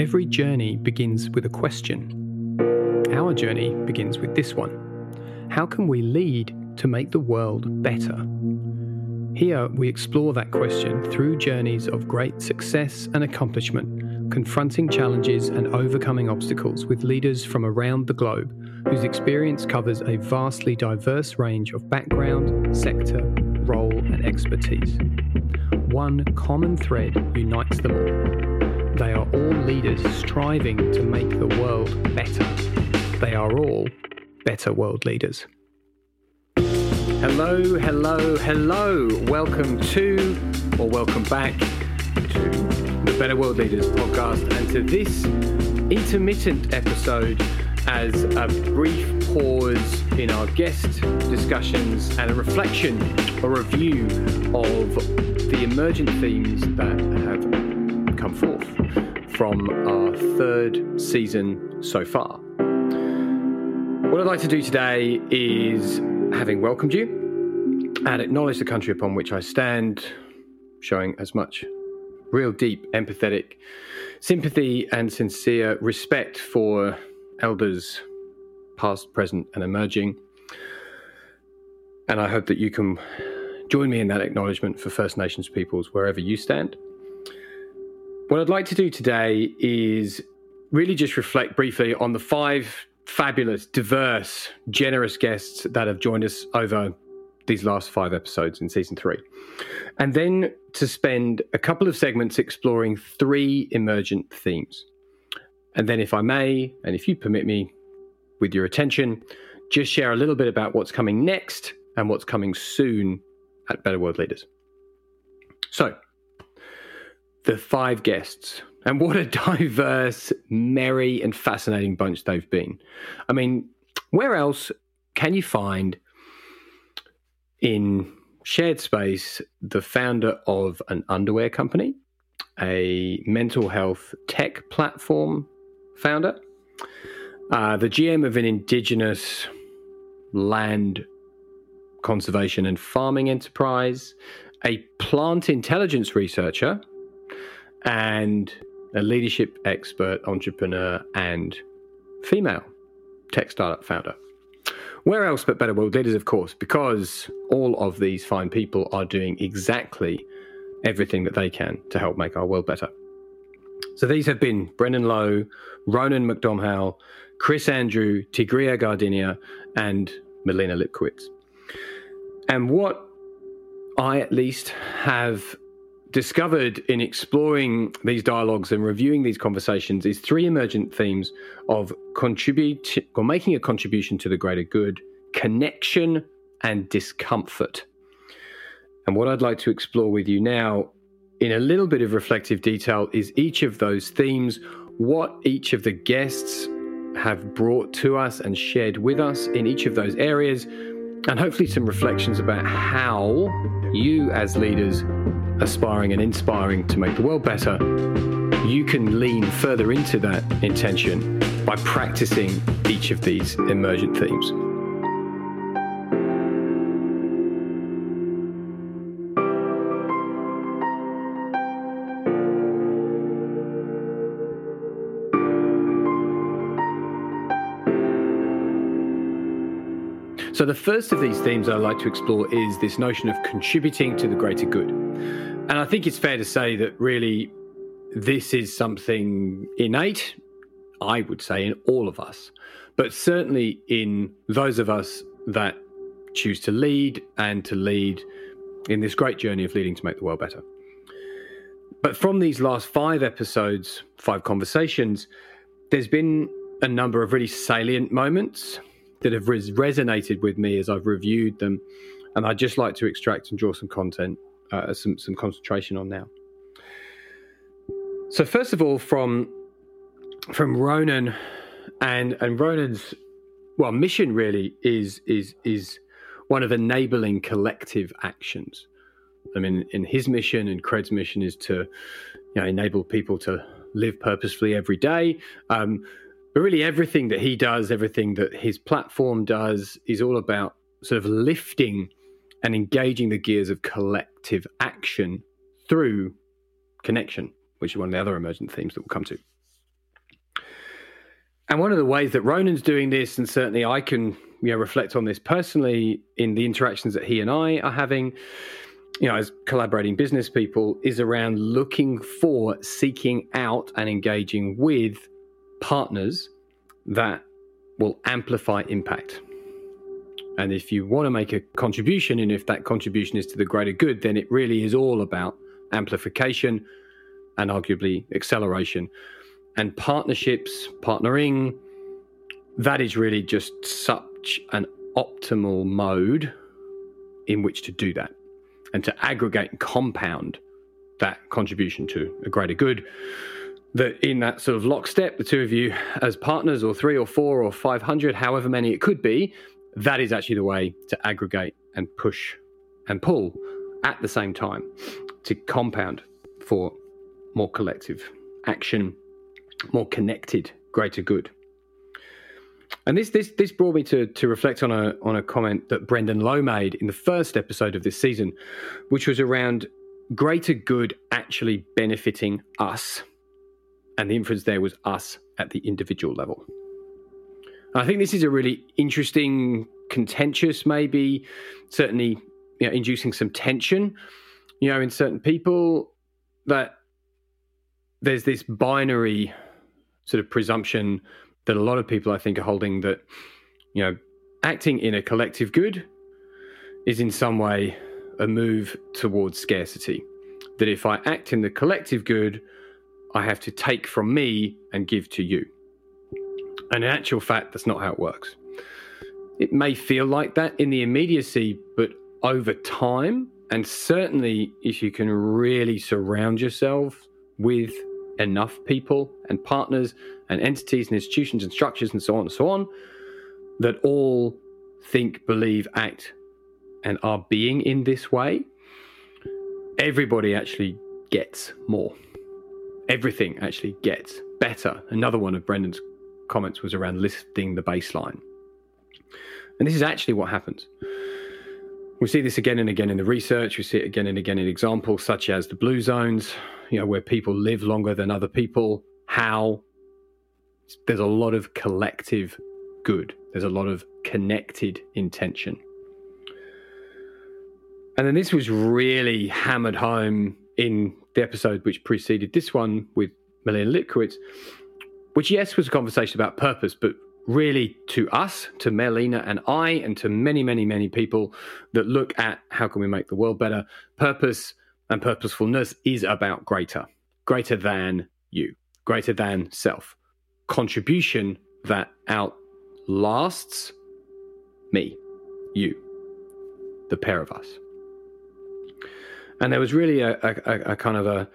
every journey begins with a question. Our journey begins with this one How can we lead to make the world better? Here, we explore that question through journeys of great success and accomplishment, confronting challenges and overcoming obstacles with leaders from around the globe whose experience covers a vastly diverse range of background, sector, role, and expertise. One common thread unites them all. They are all leaders striving to make the world better. They are all better world leaders. Hello, hello, hello. Welcome to, or welcome back to the Better World Leaders podcast and to this intermittent episode as a brief pause in our guest discussions and a reflection a review of the emergent themes that have come forth from our third season so far. What I'd like to do today is having welcomed you and acknowledge the country upon which I stand, showing as much real deep, empathetic sympathy and sincere respect for elders, past, present, and emerging. And I hope that you can join me in that acknowledgement for First Nations peoples wherever you stand. What I'd like to do today is really just reflect briefly on the five fabulous, diverse, generous guests that have joined us over these last five episodes in season three. And then to spend a couple of segments exploring three emergent themes. And then, if I may, and if you permit me with your attention, just share a little bit about what's coming next and what's coming soon at Better World Leaders. So, the five guests and what a diverse, merry, and fascinating bunch they've been. I mean, where else can you find in shared space the founder of an underwear company, a mental health tech platform founder, uh, the GM of an indigenous land conservation and farming enterprise, a plant intelligence researcher, and a leadership expert, entrepreneur, and female tech startup founder. Where else but Better World Leaders, of course, because all of these fine people are doing exactly everything that they can to help make our world better. So these have been Brendan Lowe, Ronan McDomhow, Chris Andrew, Tigria Gardenia, and Melina Lipkowitz. And what I at least have discovered in exploring these dialogues and reviewing these conversations is three emergent themes of contribute or making a contribution to the greater good, connection, and discomfort. And what I'd like to explore with you now in a little bit of reflective detail is each of those themes, what each of the guests have brought to us and shared with us in each of those areas, and hopefully some reflections about how you, as leaders, aspiring and inspiring to make the world better, you can lean further into that intention by practicing each of these emergent themes. So, the first of these themes I'd like to explore is this notion of contributing to the greater good. And I think it's fair to say that really this is something innate, I would say, in all of us, but certainly in those of us that choose to lead and to lead in this great journey of leading to make the world better. But from these last five episodes, five conversations, there's been a number of really salient moments that have res- resonated with me as I've reviewed them. And I'd just like to extract and draw some content uh, some some concentration on now. So first of all, from from Ronan, and and Ronan's well mission really is is is one of enabling collective actions. I mean, in his mission and Cred's mission is to you know, enable people to live purposefully every day. Um, but really, everything that he does, everything that his platform does, is all about sort of lifting and engaging the gears of collective action through connection, which is one of the other emergent themes that we'll come to. and one of the ways that Ronan's doing this, and certainly I can you know reflect on this personally in the interactions that he and I are having, you know, as collaborating business people, is around looking for, seeking out, and engaging with partners that will amplify impact. And if you want to make a contribution, and if that contribution is to the greater good, then it really is all about amplification and arguably acceleration. And partnerships, partnering, that is really just such an optimal mode in which to do that and to aggregate and compound that contribution to a greater good. That in that sort of lockstep, the two of you as partners, or three, or four, or 500, however many it could be, that is actually the way to aggregate and push and pull at the same time to compound for more collective action, more connected, greater good. And this this this brought me to to reflect on a on a comment that Brendan Lowe made in the first episode of this season, which was around greater good actually benefiting us. And the inference there was us at the individual level. I think this is a really interesting, contentious, maybe, certainly you know, inducing some tension, you know, in certain people that there's this binary sort of presumption that a lot of people I think are holding that, you know, acting in a collective good is in some way a move towards scarcity. That if I act in the collective good, I have to take from me and give to you. And in actual fact, that's not how it works. It may feel like that in the immediacy, but over time, and certainly if you can really surround yourself with enough people and partners and entities and institutions and structures and so on and so on that all think, believe, act, and are being in this way, everybody actually gets more. Everything actually gets better. Another one of Brendan's comments was around lifting the baseline. And this is actually what happens. We see this again and again in the research. We see it again and again in examples such as the blue zones, you know, where people live longer than other people. How there's a lot of collective good. There's a lot of connected intention. And then this was really hammered home in the episode which preceded this one with Melina Lipkowitz, which, yes, was a conversation about purpose, but really to us, to Melina and I, and to many, many, many people that look at how can we make the world better, purpose and purposefulness is about greater, greater than you, greater than self, contribution that outlasts me, you, the pair of us. And there was really a, a, a kind of a,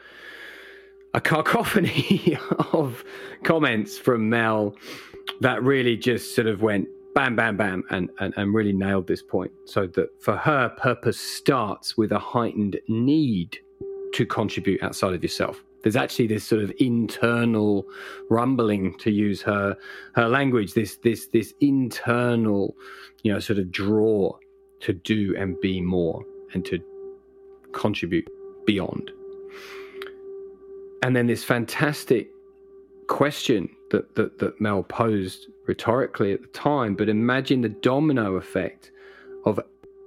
a cacophony of comments from Mel that really just sort of went bam, bam, bam, and, and, and really nailed this point. So that for her, purpose starts with a heightened need to contribute outside of yourself. There's actually this sort of internal rumbling, to use her her language. This this this internal, you know, sort of draw to do and be more and to contribute beyond. And then this fantastic question that, that, that Mel posed rhetorically at the time, but imagine the domino effect of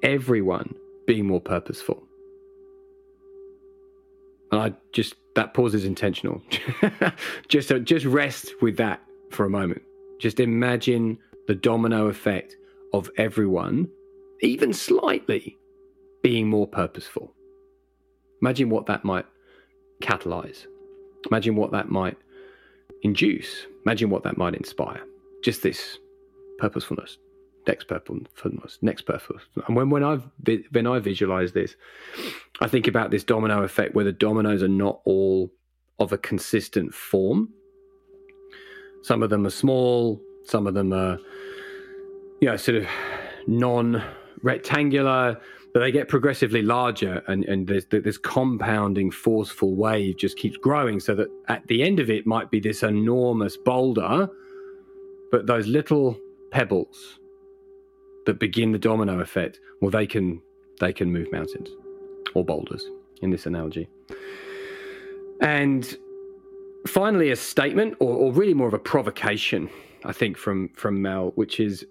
everyone being more purposeful. And I just, that pause is intentional. just, just rest with that for a moment. Just imagine the domino effect of everyone, even slightly, being more purposeful. Imagine what that might catalyze. Imagine what that might induce. Imagine what that might inspire. Just this purposefulness, next purposefulness, next purpose. And when when I when I visualize this, I think about this domino effect where the dominoes are not all of a consistent form. Some of them are small. Some of them are, you know, sort of non-rectangular but they get progressively larger and, and there's this compounding forceful wave just keeps growing so that at the end of it might be this enormous boulder but those little pebbles that begin the domino effect well they can they can move mountains or boulders in this analogy. And finally a statement or, or really more of a provocation I think, from from Mel, which is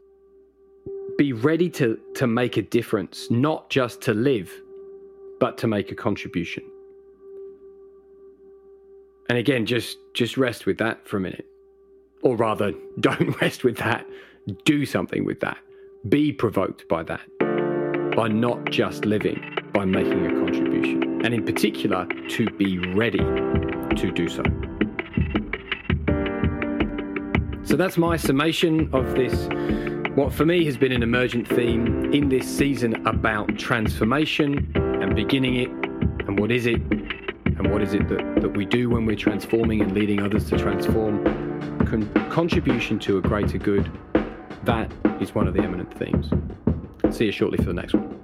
be ready to to make a difference, not just to live, but to make a contribution. And again, just just rest with that for a minute. Or rather, don't rest with that. Do something with that. Be provoked by that. By not just living, by making a contribution. And in particular, to be ready to do so. So that's my summation of this, what for me has been an emergent theme in this season about transformation and beginning it, and what is it, and what is it that, that we do when we're transforming and leading others to transform. Con- contribution to a greater good, that is one of the eminent themes. See you shortly for the next one.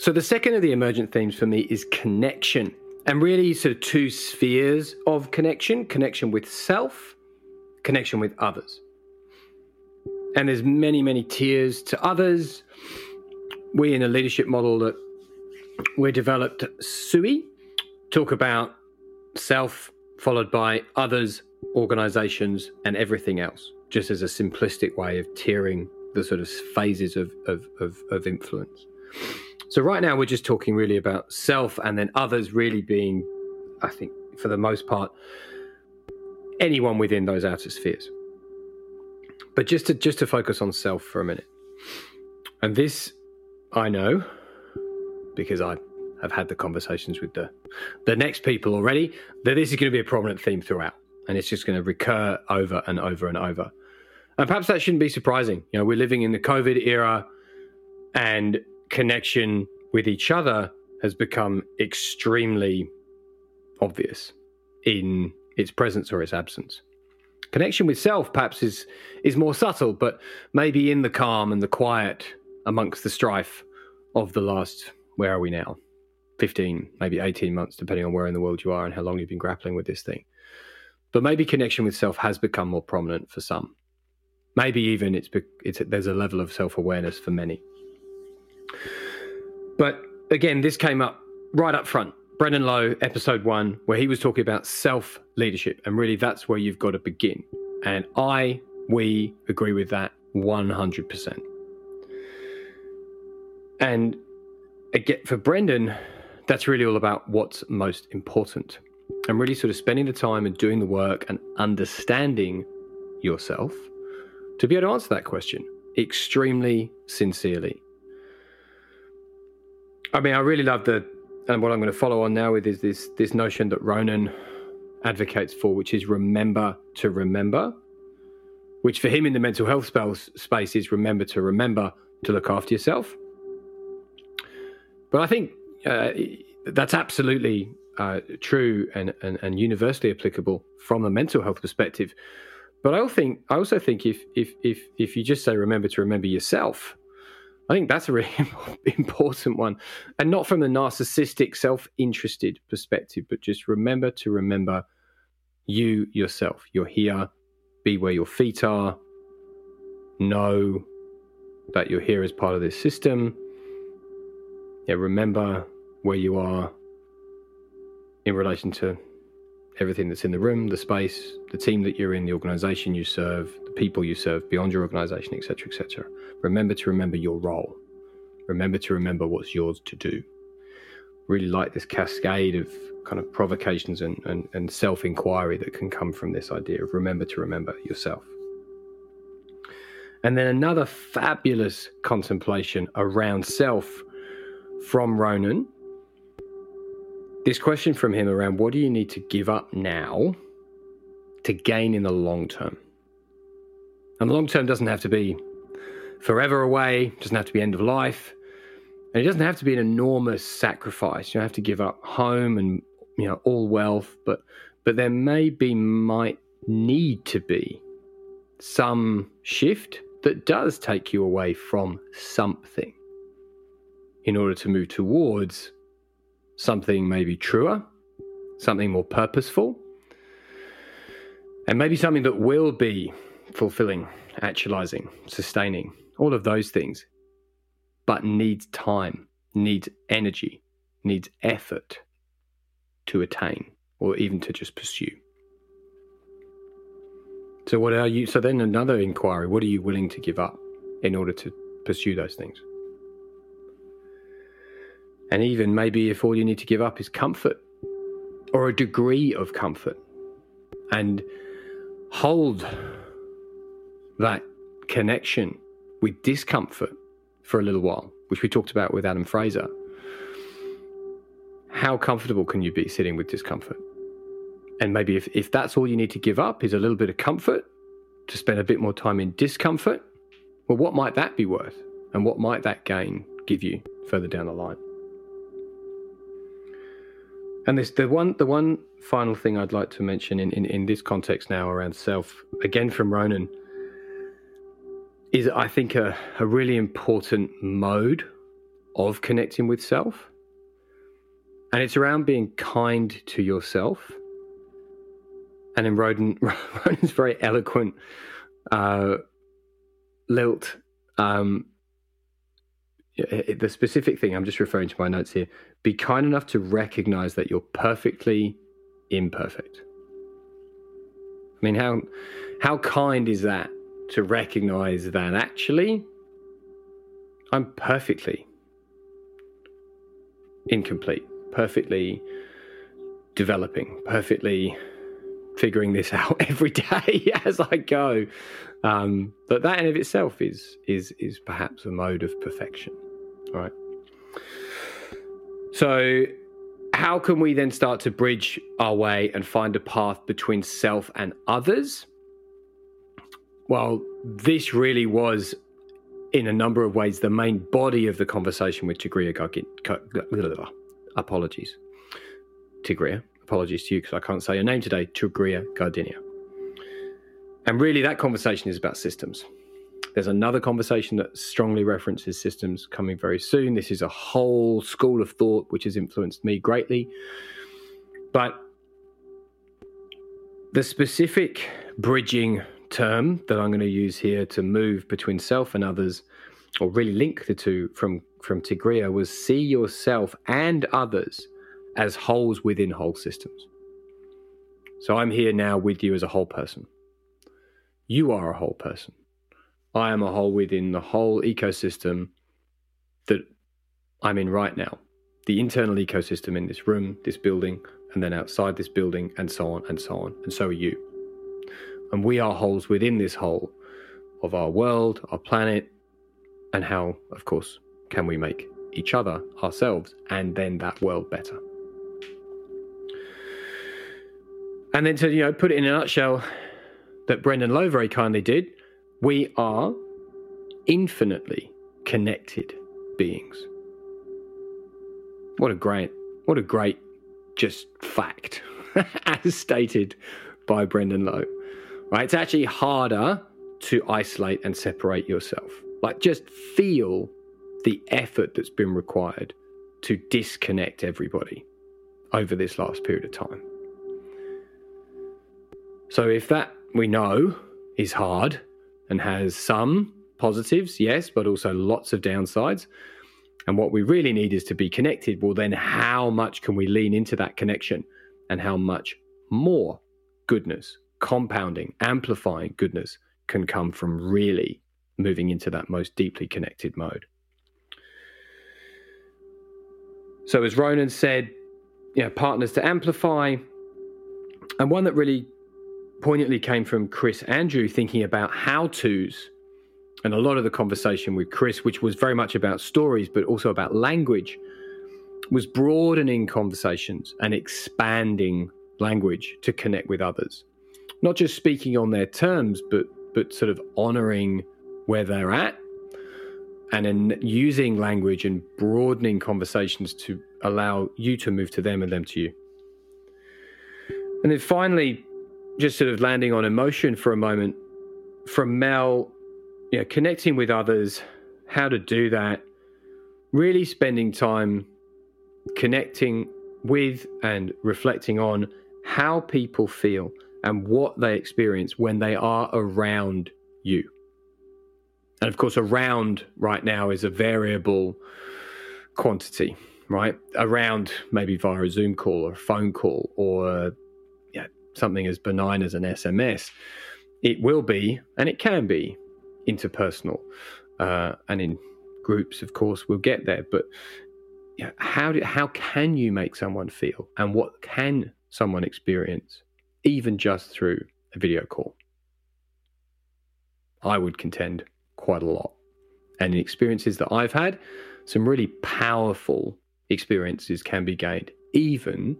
So the second of the emergent themes for me is connection. And really sort of two spheres of connection, connection with self, connection with others. And there's many, many tiers to others. We in a leadership model that we developed SUI talk about self followed by others, organizations, and everything else, just as a simplistic way of tiering the sort of phases of, of, of, of influence. So right now we're just talking really about self and then others really being, I think, for the most part, anyone within those outer spheres. But just to just to focus on self for a minute. And this I know because I have had the conversations with the the next people already that this is going to be a prominent theme throughout and it's just going to recur over and over and over. And perhaps that shouldn't be surprising. You know, we're living in the COVID era and connection with each other has become extremely obvious in its presence or its absence. Connection with self perhaps is is more subtle, but maybe in the calm and the quiet amongst the strife of the last where are we now? 15, maybe 18 months, depending on where in the world you are and how long you've been grappling with this thing. But maybe connection with self has become more prominent for some. Maybe even it's, it's there's a level of self awareness for many. But again, this came up right up front. Brendan Lowe, episode one, where he was talking about self leadership. And really, that's where you've got to begin. And I, we agree with that 100%. And again, for Brendan, that's really all about what's most important. And really sort of spending the time and doing the work and understanding yourself to be able to answer that question extremely sincerely I mean, I really love the, and what I'm going to follow on now with is this this notion that Ronan advocates for, which is remember to remember, which for him in the mental health spells space is remember to remember to look after yourself. But I think uh, that's absolutely uh, true and, and, and universally applicable from a mental health perspective. But I also think I also think if if if if you just say remember to remember yourself, I think that's a really important one. And not from a narcissistic, self interested perspective, but just remember to remember you yourself. You're here, be where your feet are, know that you're here as part of this system. Yeah, remember where you are in relation to everything that's in the room, the space, the team that you're in, the organization you serve, the people you serve beyond your organization, etc., etc. Remember to remember your role. Remember to remember what's yours to do. Really like this cascade of kind of provocations and, and, and self inquiry that can come from this idea of remember to remember yourself. And then another fabulous contemplation around self from Ronan this question from him around what do you need to give up now to gain in the long term? And the long term doesn't have to be forever away, doesn't have to be end of life, and it doesn't have to be an enormous sacrifice. You don't have to give up home and you know all wealth, but but there may be might need to be some shift that does take you away from something in order to move towards something maybe truer, something more purposeful. And maybe something that will be fulfilling, actualizing, sustaining, all of those things, but needs time, needs energy, needs effort to attain or even to just pursue. So, what are you? So, then another inquiry what are you willing to give up in order to pursue those things? And even maybe if all you need to give up is comfort or a degree of comfort and hold that connection with discomfort for a little while, which we talked about with Adam Fraser. How comfortable can you be sitting with discomfort? And maybe if, if that's all you need to give up is a little bit of comfort to spend a bit more time in discomfort, well, what might that be worth? And what might that gain give you further down the line? And this the one the one final thing I'd like to mention in, in, in this context now around self, again from Ronan, is I think a, a really important mode of connecting with self. And it's around being kind to yourself. And in Ronan, Ronan's very eloquent uh, lilt um, the specific thing I'm just referring to my notes here be kind enough to recognize that you're perfectly imperfect. I mean, how how kind is that to recognize that actually I'm perfectly incomplete, perfectly developing, perfectly figuring this out every day as I go. Um, but that in of itself is is is perhaps a mode of perfection. Right. So, how can we then start to bridge our way and find a path between self and others? Well, this really was, in a number of ways, the main body of the conversation with Tigria Gargin. Apologies. Tigria. Apologies to you because I can't say your name today. Tigria Gardinia. And really, that conversation is about systems. There's another conversation that strongly references systems coming very soon. This is a whole school of thought which has influenced me greatly. But the specific bridging term that I'm going to use here to move between self and others, or really link the two from, from Tigria, was see yourself and others as wholes within whole systems. So I'm here now with you as a whole person. You are a whole person. I am a whole within the whole ecosystem that I'm in right now. The internal ecosystem in this room, this building, and then outside this building, and so on and so on. And so are you. And we are wholes within this whole of our world, our planet, and how, of course, can we make each other, ourselves, and then that world better. And then to you know put it in a nutshell, that Brendan Lowe very kindly did, we are infinitely connected beings. What a great, what a great just fact, as stated by Brendan Lowe. Right? It's actually harder to isolate and separate yourself. Like, just feel the effort that's been required to disconnect everybody over this last period of time. So, if that we know is hard, and has some positives, yes, but also lots of downsides. And what we really need is to be connected. Well, then, how much can we lean into that connection and how much more goodness, compounding, amplifying goodness can come from really moving into that most deeply connected mode? So, as Ronan said, you know, partners to amplify, and one that really poignantly came from Chris Andrew thinking about how to's. And a lot of the conversation with Chris, which was very much about stories, but also about language, was broadening conversations and expanding language to connect with others. Not just speaking on their terms, but but sort of honoring where they're at and then using language and broadening conversations to allow you to move to them and them to you. And then finally, just sort of landing on emotion for a moment from Mel, you know, connecting with others, how to do that, really spending time connecting with and reflecting on how people feel and what they experience when they are around you. And of course, around right now is a variable quantity, right? Around maybe via a Zoom call or a phone call or something as benign as an SMS. It will be, and it can be, interpersonal. Uh, and in groups, of course, we'll get there. But how, do, how can you make someone feel? And what can someone experience, even just through a video call? I would contend quite a lot. And in experiences that I've had, some really powerful experiences can be gained, even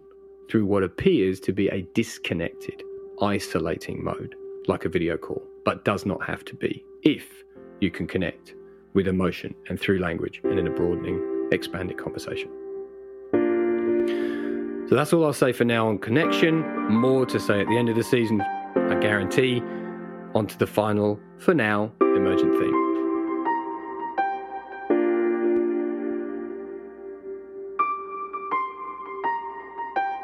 through what appears to be a disconnected, isolating mode, like a video call, but does not have to be if you can connect with emotion and through language and in a broadening, expanded conversation. So that's all I'll say for now on connection. More to say at the end of the season, I guarantee. On to the final, for now, emergent theme.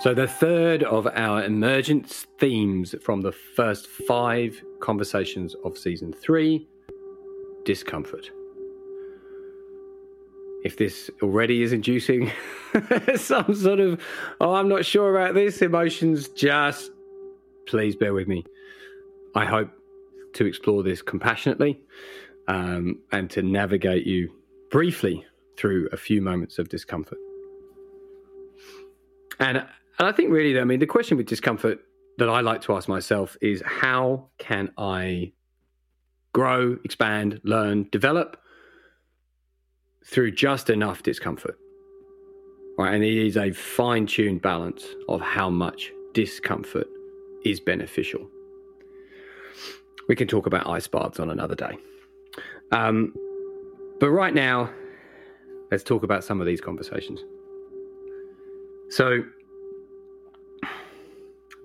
So, the third of our emergence themes from the first five conversations of season three discomfort. If this already is inducing some sort of, oh, I'm not sure about this, emotions, just please bear with me. I hope to explore this compassionately um, and to navigate you briefly through a few moments of discomfort. And and I think really, I mean, the question with discomfort that I like to ask myself is how can I grow, expand, learn, develop through just enough discomfort? Right. And it is a fine tuned balance of how much discomfort is beneficial. We can talk about ice baths on another day. Um, but right now, let's talk about some of these conversations. So,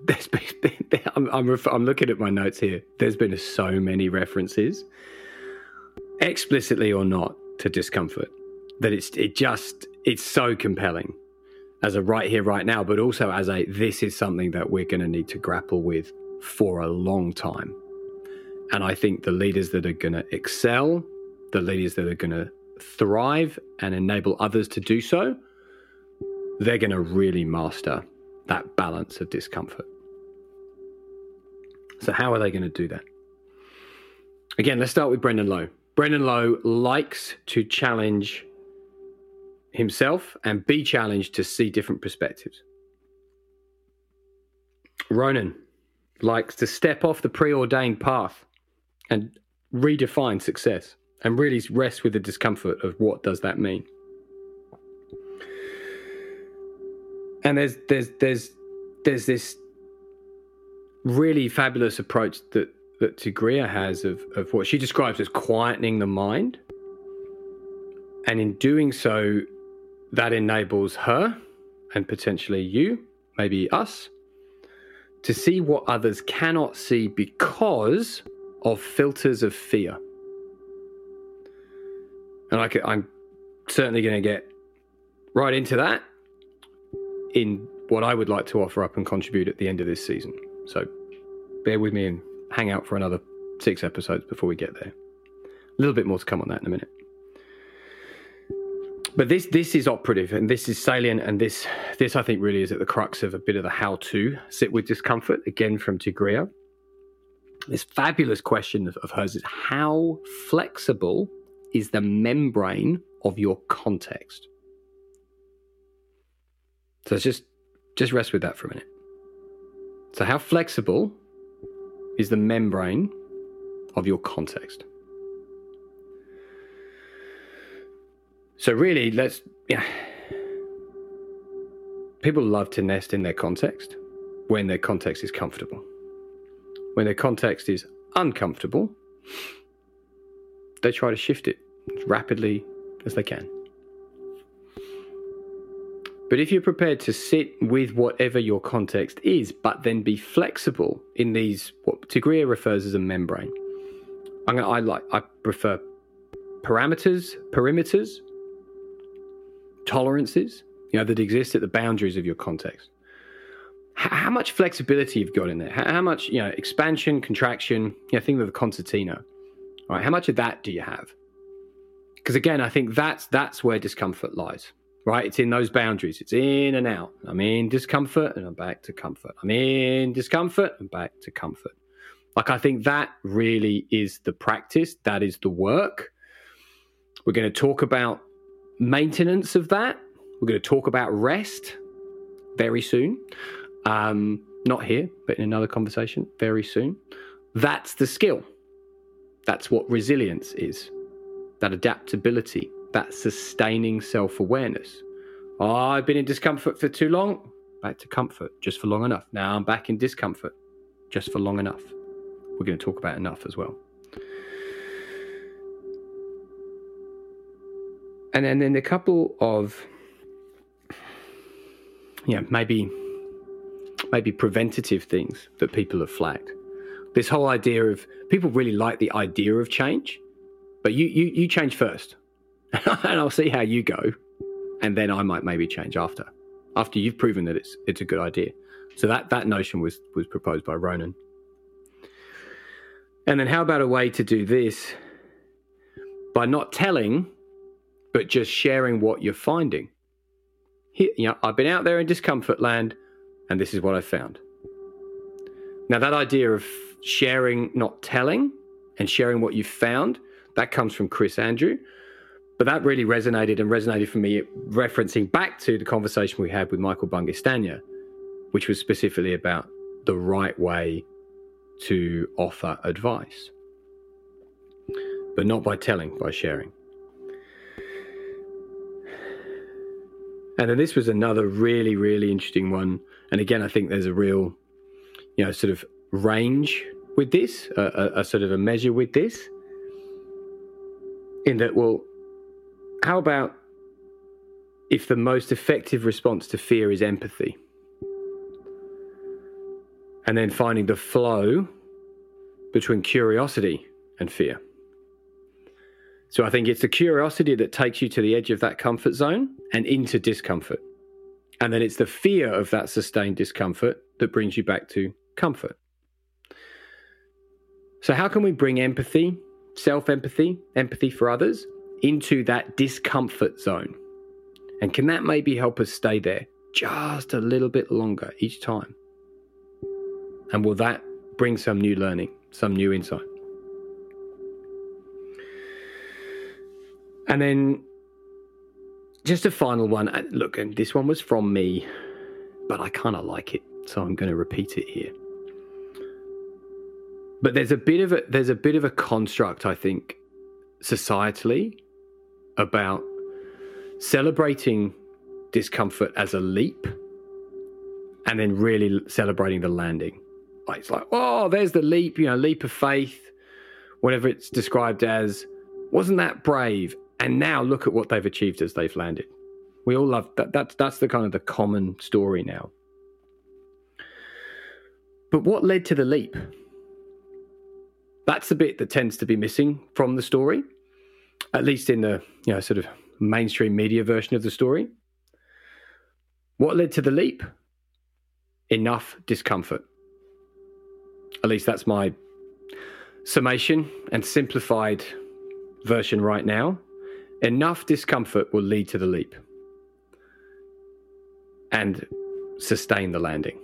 there's been, I'm, I'm, ref, I'm looking at my notes here. There's been so many references, explicitly or not, to discomfort that it's it just it's so compelling as a right here, right now, but also as a this is something that we're going to need to grapple with for a long time. And I think the leaders that are going to excel, the leaders that are going to thrive and enable others to do so, they're going to really master that balance of discomfort. So, how are they going to do that? Again, let's start with Brendan Lowe. Brendan Lowe likes to challenge himself and be challenged to see different perspectives. Ronan likes to step off the preordained path and redefine success and really rest with the discomfort of what does that mean. And there's there's there's there's this really fabulous approach that that Tigria has of, of what she describes as quietening the mind. And in doing so, that enables her and potentially you, maybe us, to see what others cannot see because of filters of fear. And I am certainly going to get right into that in what I would like to offer up and contribute at the end of this season. So bear with me and hang out for another six episodes before we get there. A little bit more to come on that in a minute. But this this is operative and this is salient and this this I think really is at the crux of a bit of the how to sit with discomfort again from Tigria. This fabulous question of, of hers is how flexible is the membrane of your context? So just just rest with that for a minute. So, how flexible is the membrane of your context? So, really, let's. Yeah, people love to nest in their context when their context is comfortable. When their context is uncomfortable, they try to shift it as rapidly as they can. But if you're prepared to sit with whatever your context is, but then be flexible in these, what Tigria refers as a membrane, I'm gonna, I like, I prefer parameters, perimeters, tolerances, you know, that exist at the boundaries of your context. How, how much flexibility you've got in there. How, how much, you know, expansion, contraction. You know, think of the concertina. Right, how much of that do you have? Because again, I think that's that's where discomfort lies. Right, it's in those boundaries. It's in and out. I'm in discomfort and I'm back to comfort. I'm in discomfort and back to comfort. Like I think that really is the practice. That is the work. We're going to talk about maintenance of that. We're going to talk about rest very soon. Um, not here, but in another conversation very soon. That's the skill. That's what resilience is that adaptability, that sustaining self awareness. Oh, I've been in discomfort for too long. Back to comfort, just for long enough. Now I'm back in discomfort, just for long enough. We're going to talk about enough as well. And then, then a couple of, yeah, maybe maybe preventative things that people have flagged. This whole idea of people really like the idea of change, but you you you change first, and I'll see how you go, and then I might maybe change after, after you've proven that it's it's a good idea. So that that notion was was proposed by Ronan. And then how about a way to do this by not telling, but just sharing what you're finding? Here, you know, I've been out there in discomfort land, and this is what I found. Now that idea of sharing, not telling, and sharing what you found, that comes from Chris Andrew. But that really resonated and resonated for me, referencing back to the conversation we had with Michael Bungay Stanier, which was specifically about the right way to offer advice, but not by telling, by sharing. And then this was another really, really interesting one. And again, I think there's a real, you know, sort of range with this, a, a, a sort of a measure with this. In that, well, how about if the most effective response to fear is empathy? And then finding the flow between curiosity and fear. So I think it's the curiosity that takes you to the edge of that comfort zone and into discomfort. And then it's the fear of that sustained discomfort that brings you back to comfort. So, how can we bring empathy, self empathy, empathy for others into that discomfort zone? And can that maybe help us stay there just a little bit longer each time? And will that bring some new learning, some new insight? And then just a final one. Uh, look, and this one was from me, but I kind of like it, so I'm going to repeat it here. But there's a bit of a there's a bit of a construct, I think, societally, about celebrating discomfort as a leap, and then really celebrating the landing. Like it's like, oh, there's the leap, you know, leap of faith, whatever it's described as. Wasn't that brave? And now look at what they've achieved as they've landed. We all love that. That's that's the kind of the common story now. But what led to the leap? That's the bit that tends to be missing from the story, at least in the you know sort of mainstream media version of the story. What led to the leap? Enough discomfort. At least that's my summation and simplified version right now. Enough discomfort will lead to the leap and sustain the landing.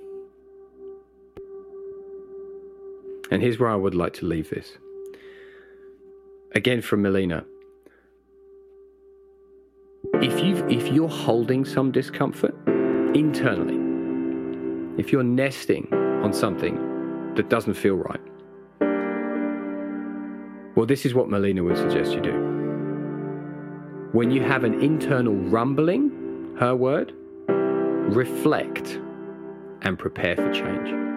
And here's where I would like to leave this. Again from Melina. If you if you're holding some discomfort internally, if you're nesting on something that doesn't feel right, well, this is what Melina would suggest you do. When you have an internal rumbling, her word, reflect and prepare for change.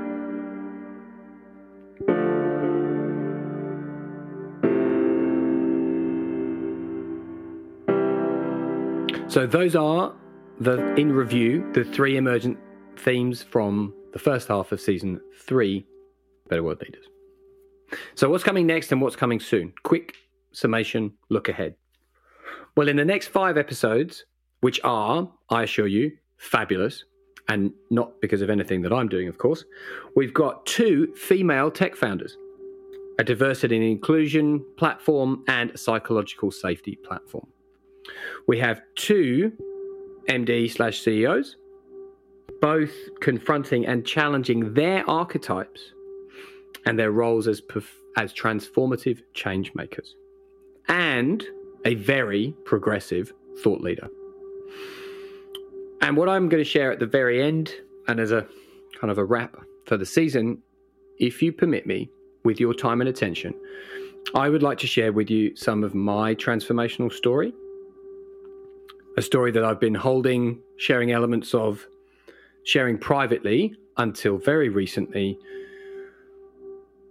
So those are the in review the three emergent themes from the first half of season 3 Better World Leaders. So what's coming next and what's coming soon? Quick summation look ahead. Well, in the next five episodes, which are, I assure you, fabulous, and not because of anything that I'm doing, of course. We've got two female tech founders, a diversity and inclusion platform, and a psychological safety platform. We have two MD slash CEOs, both confronting and challenging their archetypes and their roles as as transformative change makers, and a very progressive thought leader. And what I'm going to share at the very end, and as a kind of a wrap for the season, if you permit me, with your time and attention, I would like to share with you some of my transformational story. A story that I've been holding, sharing elements of, sharing privately until very recently,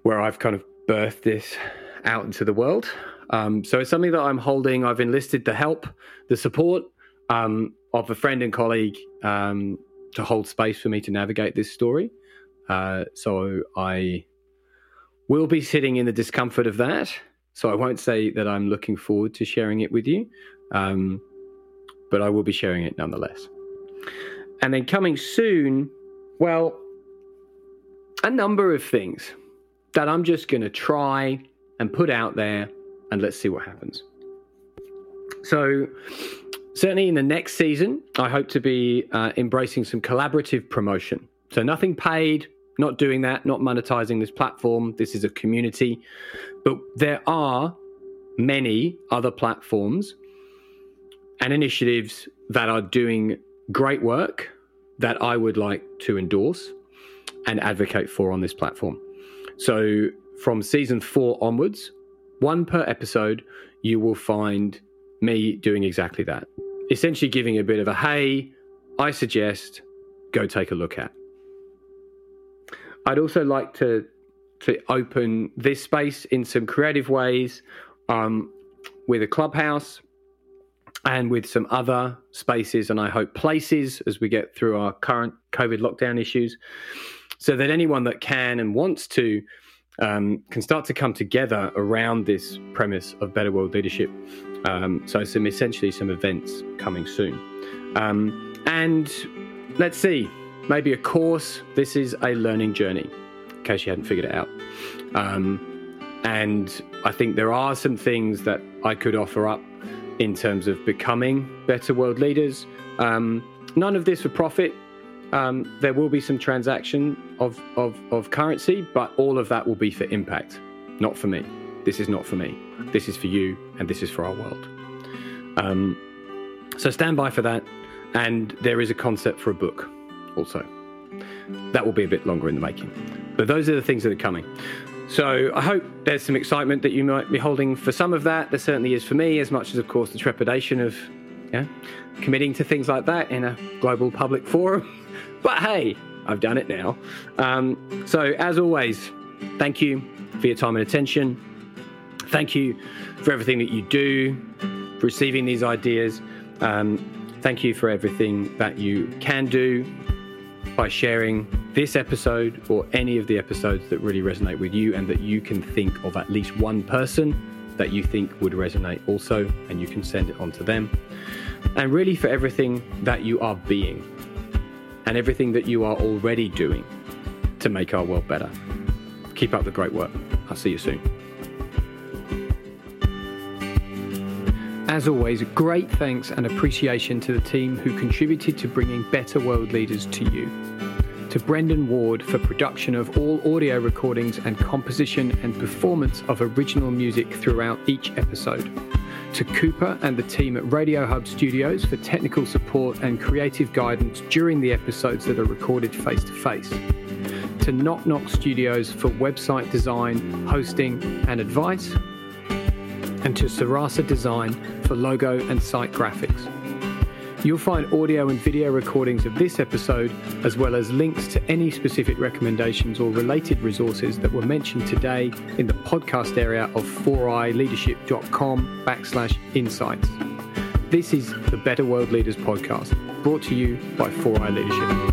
where I've kind of birthed this out into the world. Um, so it's something that I'm holding. I've enlisted the help, the support um, of a friend and colleague um, to hold space for me to navigate this story. Uh, so I will be sitting in the discomfort of that. So I won't say that I'm looking forward to sharing it with you, um, but I will be sharing it nonetheless. And then coming soon, well, a number of things that I'm just going to try and put out there, and let's see what happens. So, certainly in the next season, I hope to be uh, embracing some collaborative promotion. So, nothing paid, not doing that, not monetizing this platform. This is a community. But there are many other platforms and initiatives that are doing great work that I would like to endorse and advocate for on this platform. So, from season four onwards, one per episode, you will find me doing exactly that. Essentially, giving a bit of a hey, I suggest go take a look at. I'd also like to to open this space in some creative ways um, with a clubhouse and with some other spaces and I hope places as we get through our current COVID lockdown issues so that anyone that can and wants to um, can start to come together around this premise of better world leadership. Um, so, some essentially some events coming soon. Um, and let's see, maybe a course. This is a learning journey, in case you hadn't figured it out. Um, and I think there are some things that I could offer up in terms of becoming better world leaders. Um, none of this for profit. Um, there will be some transaction of, of, of currency, but all of that will be for impact, not for me. This is not for me. This is for you, and this is for our world. Um, so stand by for that. And there is a concept for a book also. That will be a bit longer in the making. But those are the things that are coming. So I hope there's some excitement that you might be holding for some of that. There certainly is for me, as much as, of course, the trepidation of yeah, committing to things like that in a global public forum. But hey, I've done it now. Um, so, as always, thank you for your time and attention. Thank you for everything that you do, for receiving these ideas. Um, thank you for everything that you can do by sharing this episode or any of the episodes that really resonate with you and that you can think of at least one person that you think would resonate also, and you can send it on to them. And really for everything that you are being and everything that you are already doing to make our world better. Keep up the great work. I'll see you soon. As always, great thanks and appreciation to the team who contributed to bringing better world leaders to you. To Brendan Ward for production of all audio recordings and composition and performance of original music throughout each episode. To Cooper and the team at Radio Hub Studios for technical support and creative guidance during the episodes that are recorded face to face, to Knock Knock Studios for website design, hosting, and advice, and to Sarasa Design for logo and site graphics. You'll find audio and video recordings of this episode, as well as links to any specific recommendations or related resources that were mentioned today in the podcast area of 4ileadership.com backslash insights. This is the Better World Leaders podcast, brought to you by 4i Leadership.